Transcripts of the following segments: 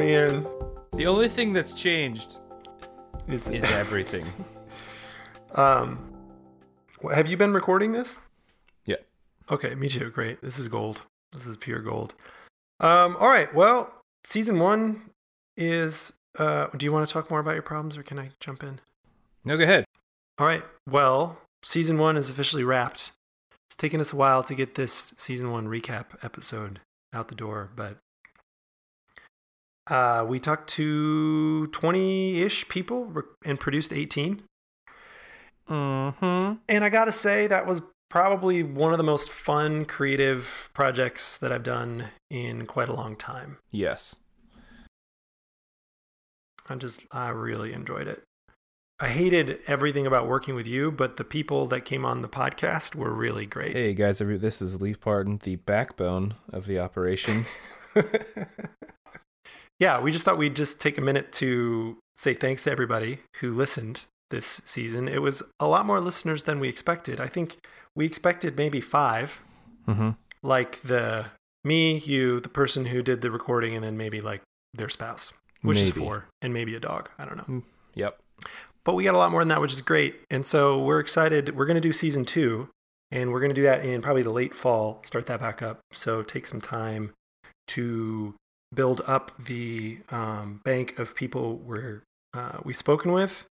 man. The only thing that's changed Is, is everything. um, have you been recording this? Yeah. Okay, me too. Great. This is gold. This is pure gold. Um, all right. Well, season one is. Uh, do you want to talk more about your problems, or can I jump in? No, go ahead. All right. Well, season one is officially wrapped. It's taken us a while to get this season one recap episode out the door, but uh, we talked to 20 ish people and produced 18. Mm-hmm. And I got to say, that was probably one of the most fun, creative projects that I've done in quite a long time. Yes. I just, I really enjoyed it. I hated everything about working with you, but the people that came on the podcast were really great. Hey guys, this is Leaf Pardon, the backbone of the operation. yeah, we just thought we'd just take a minute to say thanks to everybody who listened this season. It was a lot more listeners than we expected. I think we expected maybe five, mm-hmm. like the me, you, the person who did the recording, and then maybe like their spouse, which is Maybe. four, and maybe a dog. I don't know. Yep. But we got a lot more than that, which is great. And so we're excited. We're going to do season two, and we're going to do that in probably the late fall, start that back up. So take some time to build up the um, bank of people we're, uh, we've spoken with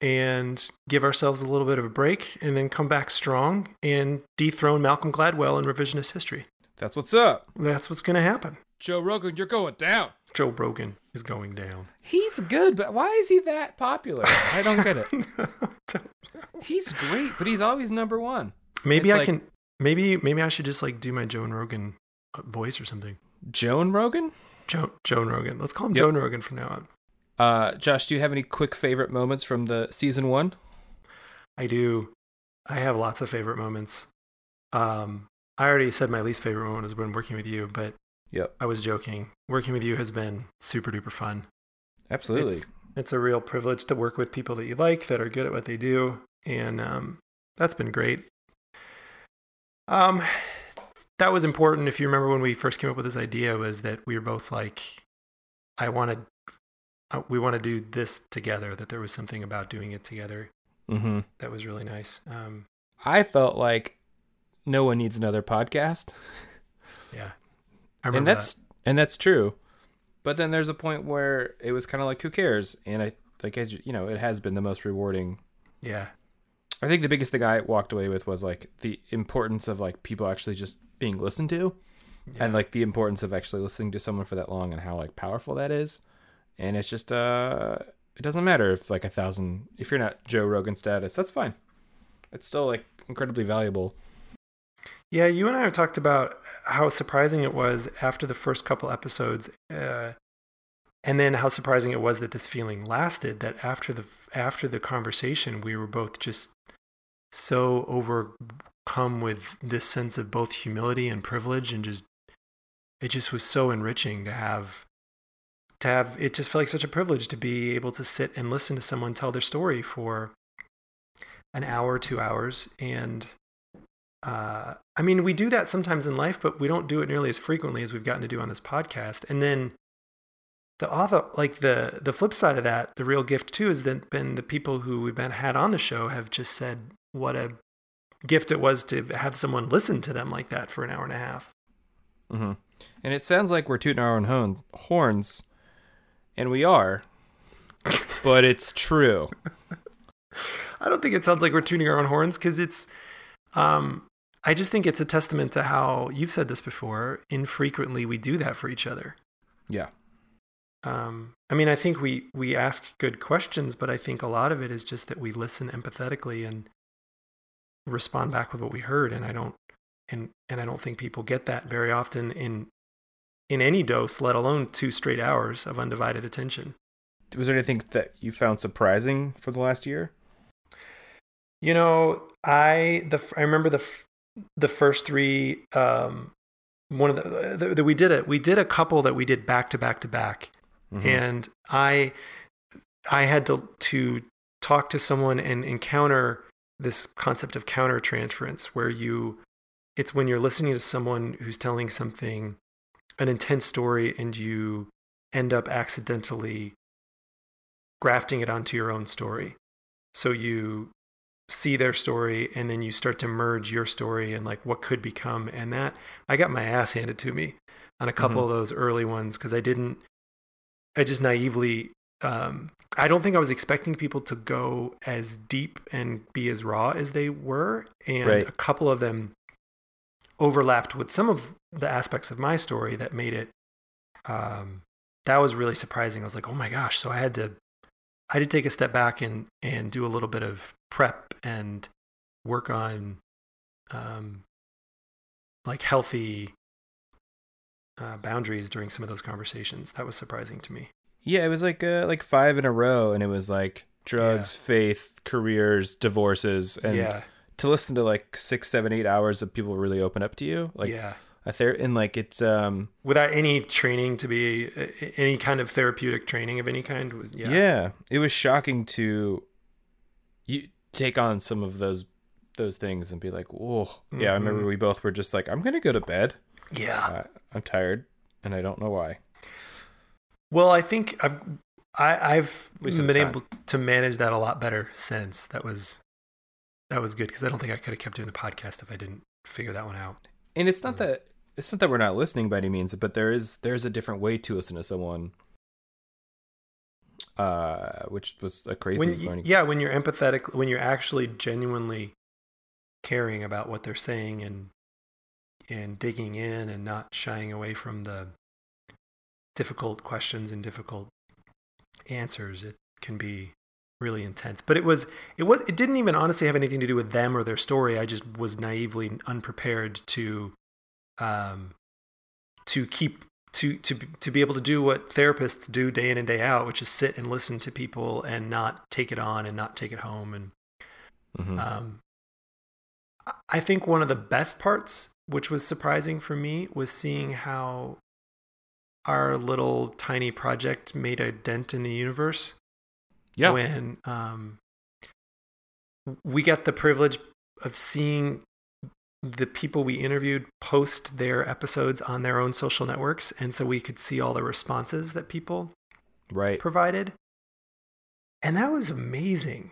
and give ourselves a little bit of a break and then come back strong and dethrone Malcolm Gladwell in revisionist history. That's what's up. That's what's going to happen. Joe Rogan, you're going down. Joe Rogan is going down. He's good, but why is he that popular? I don't get it. He's great, but he's always number one. maybe It's I like- can. Maybe maybe I should just like do my Joan Rogan uh, voice or something. Joan Rogan? Joe Joan Rogan. Let's call him Yep. Joan Rogan from now on. Uh, Josh, do you have any quick favorite moments from the season one? I do. I have lots of favorite moments. Um, I already said my least favorite moment was when working with you, but Yep. I was joking. Working with you has been super duper fun. Absolutely. It's, it's a real privilege to work with people that you like that are good at what they do, and um, that's been great. Um, that was important. If you remember when we first came up with this idea, was that we were both like, I wanted, uh, we want to do this together. That there was something about doing it together mm-hmm. that was really nice. Um, I felt like no one needs another podcast. yeah, I remember and that's and that's true but then there's a point where it was kind of like who cares and i like as you know it has been the most rewarding. Yeah, i think the biggest thing i walked away with was like the importance of like people actually just being listened to yeah. and like the importance of actually listening to someone for that long and how like powerful that is and it's just uh it doesn't matter if like a thousand if you're not joe rogan status that's fine it's still like incredibly valuable Yeah, you and I have talked about how surprising it was after the first couple episodes, uh, and then how surprising it was that this feeling lasted. That after the after the conversation, we were both just so overcome with this sense of both humility and privilege, and just it just was so enriching to have to have. It just felt like such a privilege to be able to sit and listen to someone tell their story for an hour, two hours, and uh, I mean, we do that sometimes in life, but we don't do it nearly as frequently as we've gotten to do on this podcast. And then the author, like the the flip side of that, the real gift too, is that been the people who we've been had on the show have just said what a gift it was to have someone listen to them like that for an hour and a half. hmm And it sounds like we're tooting our own horns, horns, and we are, but it's true. I don't think it sounds like we're tuning our own horns because it's. Um, I just think it's a testament to how you've said this before. Infrequently, we do that for each other. Yeah. um, I mean, I think we we ask good questions, but I think a lot of it is just that we listen empathetically and respond back with what we heard. And I don't and and I don't think people get that very often in in any dose, let alone two straight hours of undivided attention. Was there anything that you found surprising for the last year? You know, I the I remember the the first three. Um, one of the, the, the we did it. We did a couple that we did back to back to back, Mhm. and I I had to to talk to someone and encounter this concept of counter transference where you it's when you're listening to someone who's telling something an intense story and you end up accidentally grafting it onto your own story. So you see their story and then you start to merge your story and like what could become and that I got my ass handed to me on a couple Mhm. of those early ones because I didn't I just naively um I don't think I was expecting people to go as deep and be as raw as they were and Right. a couple of them overlapped with some of the aspects of my story that made it um that was really surprising. I was like, "Oh my gosh." So I had to I did take a step back and and do a little bit of prep and work on um like healthy uh, boundaries during some of those conversations. That was surprising to me. Yeah, it was like uh, like five in a row, and it was like drugs, faith, careers, divorces, and yeah, to listen to like six, seven, eight hours of people really open up to you, like yeah. a ther- and like it's um Without any training to be uh, any kind of therapeutic training of any kind was yeah. yeah. it was shocking to you take on some of those those things and be like, whoa, yeah. I remember Mhm. we both were just like, I'm gonna go to bed. Yeah. Uh, I'm tired, and I don't know why. Well, I think I've I, I've been time. able to manage that a lot better since. That was that was good because I don't think I could have kept doing the podcast if I didn't figure that one out. And it's not Mm. that it's not that we're not listening by any means, but there is there's a different way to listen to someone. Uh, which was a crazy When learning. yeah, when you're empathetic, when you're actually genuinely caring about what they're saying and and digging in and not shying away from the difficult questions and difficult answers, it can be really intense. But it was it was it didn't even honestly have anything to do with them or their story. I just was naively unprepared to um to keep to to to be able to do what therapists do day in and day out, which is sit and listen to people and not take it on and not take it home and Mhm. um, I think one of the best parts, which was surprising for me, was seeing how our little tiny project made a dent in the universe. yeah, When um, we got the privilege of seeing the people we interviewed post their episodes on their own social networks. And so we could see all the responses that people right. provided. And that was amazing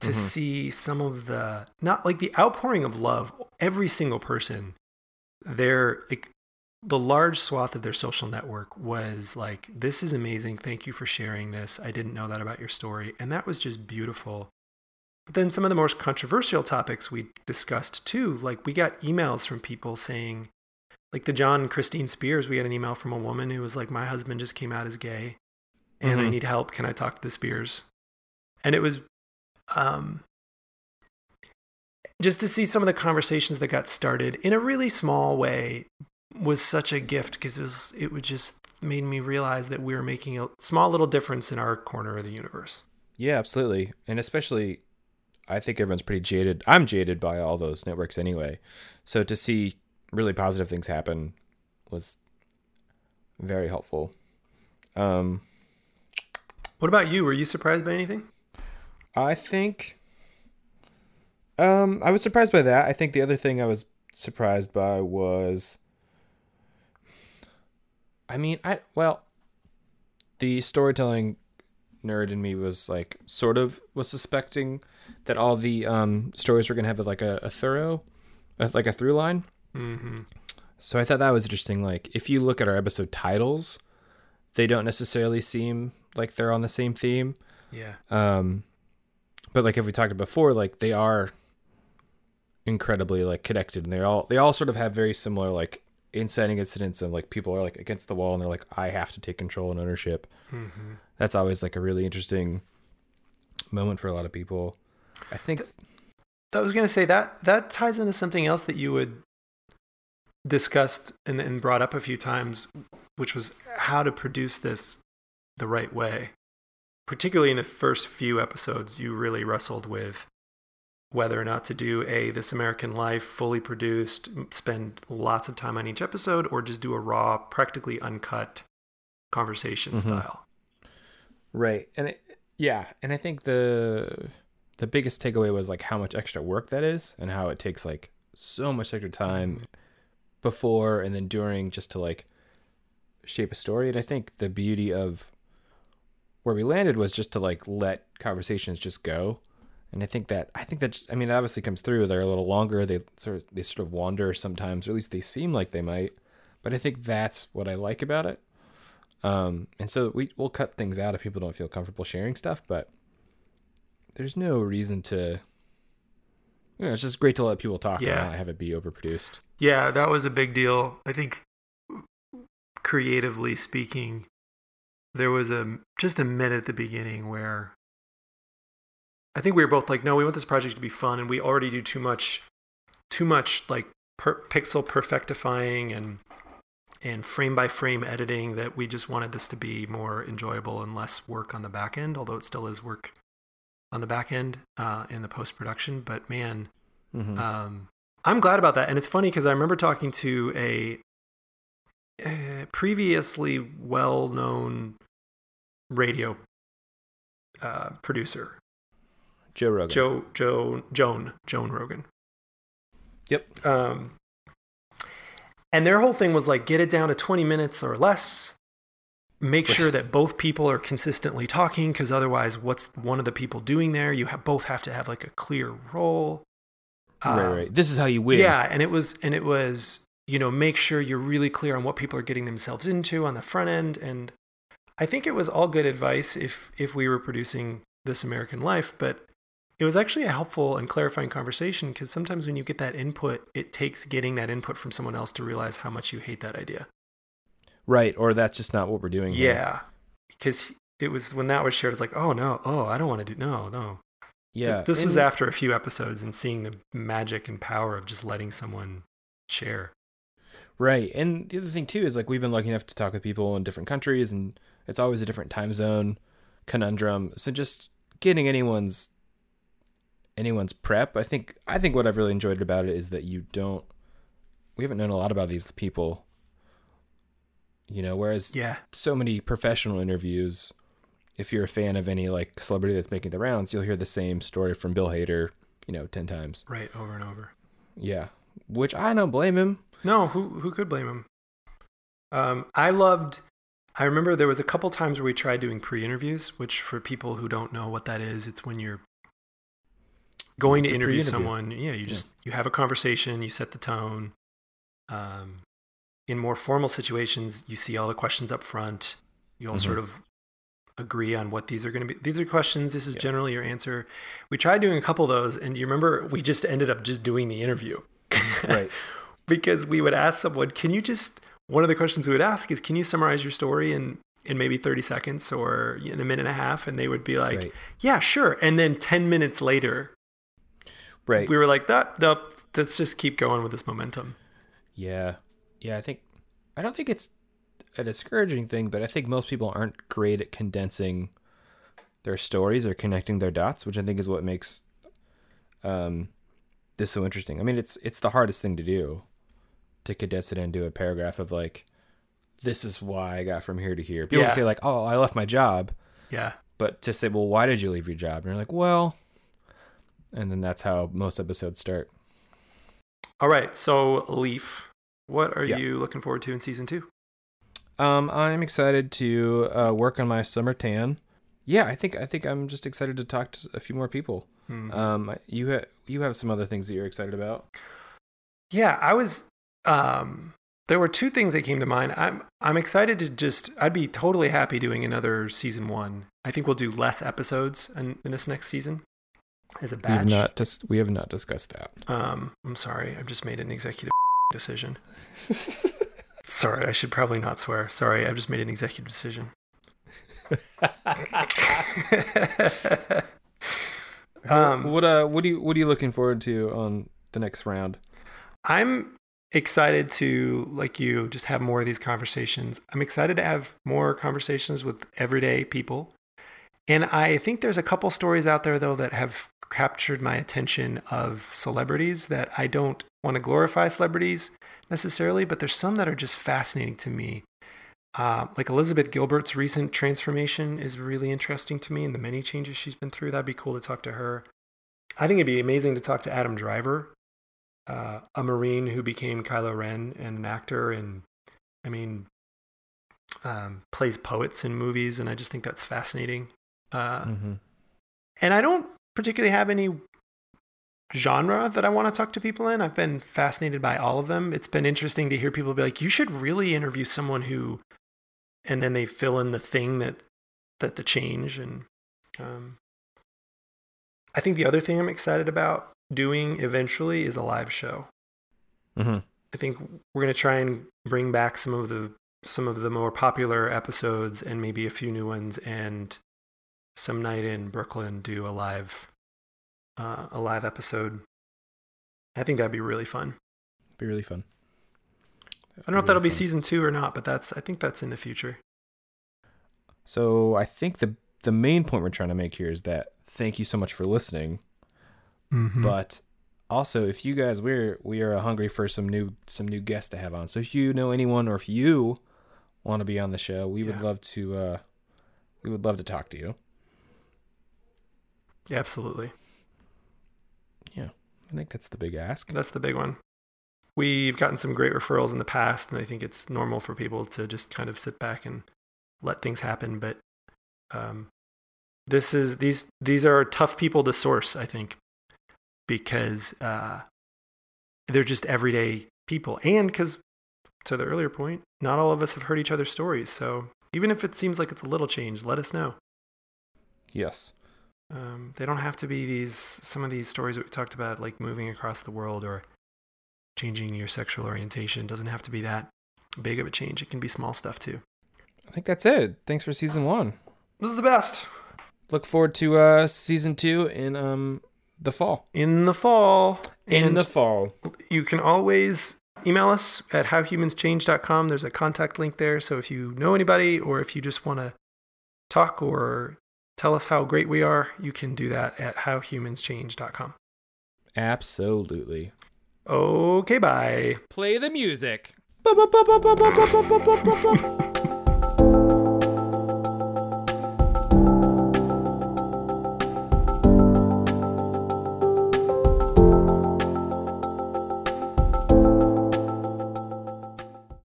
to Mhm. see some of the not like the outpouring of love. Every single person, their the large swath of their social network was like, "This is amazing. Thank you for sharing this. I didn't know that about your story," and that was just beautiful. But then some of the most controversial topics we discussed too, like we got emails from people saying, like the John and Christine Spears, we had an email from a woman who was like, "My husband just came out as gay." and I Mhm. need help. Can I talk to the Spears? And it was um, just to see some of the conversations that got started in a really small way was such a gift because it was it would just made me realize that we were making a small little difference in our corner of the universe. Yeah, absolutely. And especially, I think everyone's pretty jaded. I'm jaded by all those networks anyway. So to see really positive things happen was very helpful. Um, What about you? Were you surprised by anything? I think. Um, I was surprised by that. I think the other thing I was surprised by was. I mean, I well, the storytelling nerd in me was like sort of was suspecting that all the um stories were gonna have like a, a thorough, uh, like a through line. Mm-hmm. So I thought that was interesting. Like if you look at our episode titles, they don't necessarily seem like they're on the same theme. Yeah. Um, but like if we talked before, like they are incredibly like connected, and they all they all sort of have very similar like inciting incidents, and like people are like against the wall, and they're like, I have to take control and ownership. Mm-hmm. That's always like a really interesting moment for a lot of people. I think I was going to say that that ties into something else that you would discussed and, and brought up a few times, which was how to produce this the right way. Particularly in the first few episodes, you really wrestled with whether or not to do a This American Life fully produced, spend lots of time on each episode, or just do a raw, practically uncut conversation Mhm. style. Right. And it, yeah, and I think the the biggest takeaway was like how much extra work that is and how it takes like so much extra time before and then during just to like shape a story. And I think the beauty of where we landed was just to like let conversations just go. And I think that I think that just, I mean, it obviously comes through. They're a little longer. They sort of they sort of wander sometimes, or at least they seem like they might. But I think that's what I like about it. Um, and so we we'll cut things out if people don't feel comfortable sharing stuff. But there's no reason to. You know, it's just great to let people talk Yeah. and not have it be overproduced. Yeah, that was a big deal. I think creatively speaking, there was a just a minute at the beginning where I think we were both like, no, we want this project to be fun, and we already do too much, too much like per- pixel perfectifying and and frame by frame editing that we just wanted this to be more enjoyable and less work on the back end, although it still is work on the back end uh, in the post production. But man, Mm-hmm. um, I'm glad about that, and it's funny because I remember talking to a, uh previously well-known radio uh, producer, Joe Rogan. Joe Joe Joan Joan Rogan. Yep. Um, and their whole thing was like, get it down to 20 minutes or less. Make Which- sure that both people are consistently talking, because otherwise, what's one of the people doing there? You have, both have to have like a clear role. right, Um, right. This is how you win. Yeah, and it was and it was you know make sure you're really clear on what people are getting themselves into on the front end, and I think it was all good advice if if we were producing This American Life, but it was actually a helpful and clarifying conversation because sometimes when you get that input, it takes getting that input from someone else to realize how much you hate that idea. Right. Or that's just not what we're doing. here. Yeah, because it was when that was shared, it's like, oh no, oh I don't want to do no no. Yeah. This was after a few episodes and seeing the magic and power of just letting someone share. Right. And the other thing too is like we've been lucky enough to talk with people in different countries and it's always a different time zone conundrum. So just getting anyone's anyone's prep, I think I think what I've really enjoyed about it is that you don't we haven't known a lot about these people. You know, whereas Yeah. so many professional interviews, if you're a fan of any like celebrity that's making the rounds, you'll hear the same story from Bill Hader, you know, 10 times. Right, over and over. Yeah. Which I don't blame him. No, who who could blame him? Um, I loved. I remember there was a couple times where we tried doing pre-interviews, which for people who don't know what that is, it's when you're going to interview someone. Yeah, you just you have a conversation, you set the tone. Um, in more formal situations, you see all the questions up front. You all Mhm. sort of agree on what these are going to be. These are questions. This is Yeah. generally your answer. We tried doing a couple of those, and you remember we just ended up just doing the interview. Right. because we would ask someone, can you just one of the questions we would ask is, can you summarize your story in in maybe 30 seconds or in a minute and a half? And they would be like, Right. yeah, sure. And then 10 minutes later, Right. we were like, that, that let's just keep going with this momentum. Yeah. Yeah, I think I don't think it's a discouraging thing, but I think most people aren't great at condensing their stories or connecting their dots, which I think is what makes um this so interesting. I mean, it's it's the hardest thing to do to condense it into a paragraph of like this is why I got from here to here. People Yeah. say like, "Oh, I left my job." Yeah. But to say, "Well, why did you leave your job?" and you're like, "Well," and then that's how most episodes start. All right. So, Leaf, what are Yeah. you looking forward to in season two? Um, I'm excited to uh, work on my summer tan. Yeah, I think I think I'm just excited to talk to a few more people. Hmm. Um, you ha- you have some other things that you're excited about. Yeah, I was. Um, there were two things that came to mind. I'm I'm excited to just. I'd be totally happy doing another season one. I think we'll do less episodes in, in this next season as a We have not dis- we have not discussed that. Um, I'm sorry. I've just made an executive decision. sorry, I should probably not swear. Sorry, I've just made an executive decision. um, what uh what do you what are you looking forward to on the next round? I'm excited to, like you, just have more of these conversations. I'm excited to have more conversations with everyday people. And I think there's a couple stories out there, though, that have captured my attention of celebrities that I don't want to glorify celebrities necessarily, but there's some that are just fascinating to me. Uh, like Elizabeth Gilbert's recent transformation is really interesting to me and the many changes she's been through. That'd be cool to talk to her. I think it'd be amazing to talk to Adam Driver, uh, a Marine who became Kylo Ren and an actor. And I mean, um, plays poets in movies, and I just think that's fascinating. Uh, Mm-hmm. and I don't particularly have any genre that I want to talk to people in. I've been fascinated by all of them. It's been interesting to hear people be like, "You should really interview someone who," and then they fill in the thing that that the change. And um, I think the other thing I'm excited about doing eventually is a live show. Mm-hmm. I think we're gonna try and bring back some of the some of the more popular episodes and maybe a few new ones and some night in Brooklyn do a live uh, a live episode. I think that'd be really fun. Be really fun. I don't know if that'll be season two or not, but that's I think that's in the future. So I think the the main point we're trying to make here is that thank you so much for listening. Mm-hmm. But also, if you guys we're we are hungry for some new some new guests to have on. So if you know anyone or if you want to be on the show, we would love to uh we would love to talk to you. Yeah, absolutely. Yeah, I think that's the big ask. That's the big one. We've gotten some great referrals in the past, and I think it's normal for people to just kind of sit back and let things happen. But um, this is these these are tough people to source, I think, because uh, they're just everyday people, and because to the earlier point, not all of us have heard each other's stories. So even if it seems like it's a little change, let us know. Yes. Um, they don't have to be these some of these stories that we talked about, like moving across the world or changing your sexual orientation. Doesn't have to be that big of a change. It can be small stuff too. I think that's it. Thanks for season 1. This is the best. Look forward to uh season 2 in um the fall. In the fall, In and the fall. you can always email us at howhumanschange.com. There's a contact link there. So if you know anybody or if you just want to talk or tell us how great we are, you can do that at howhumanschange.com. Absolutely. Okay, bye. Play the music.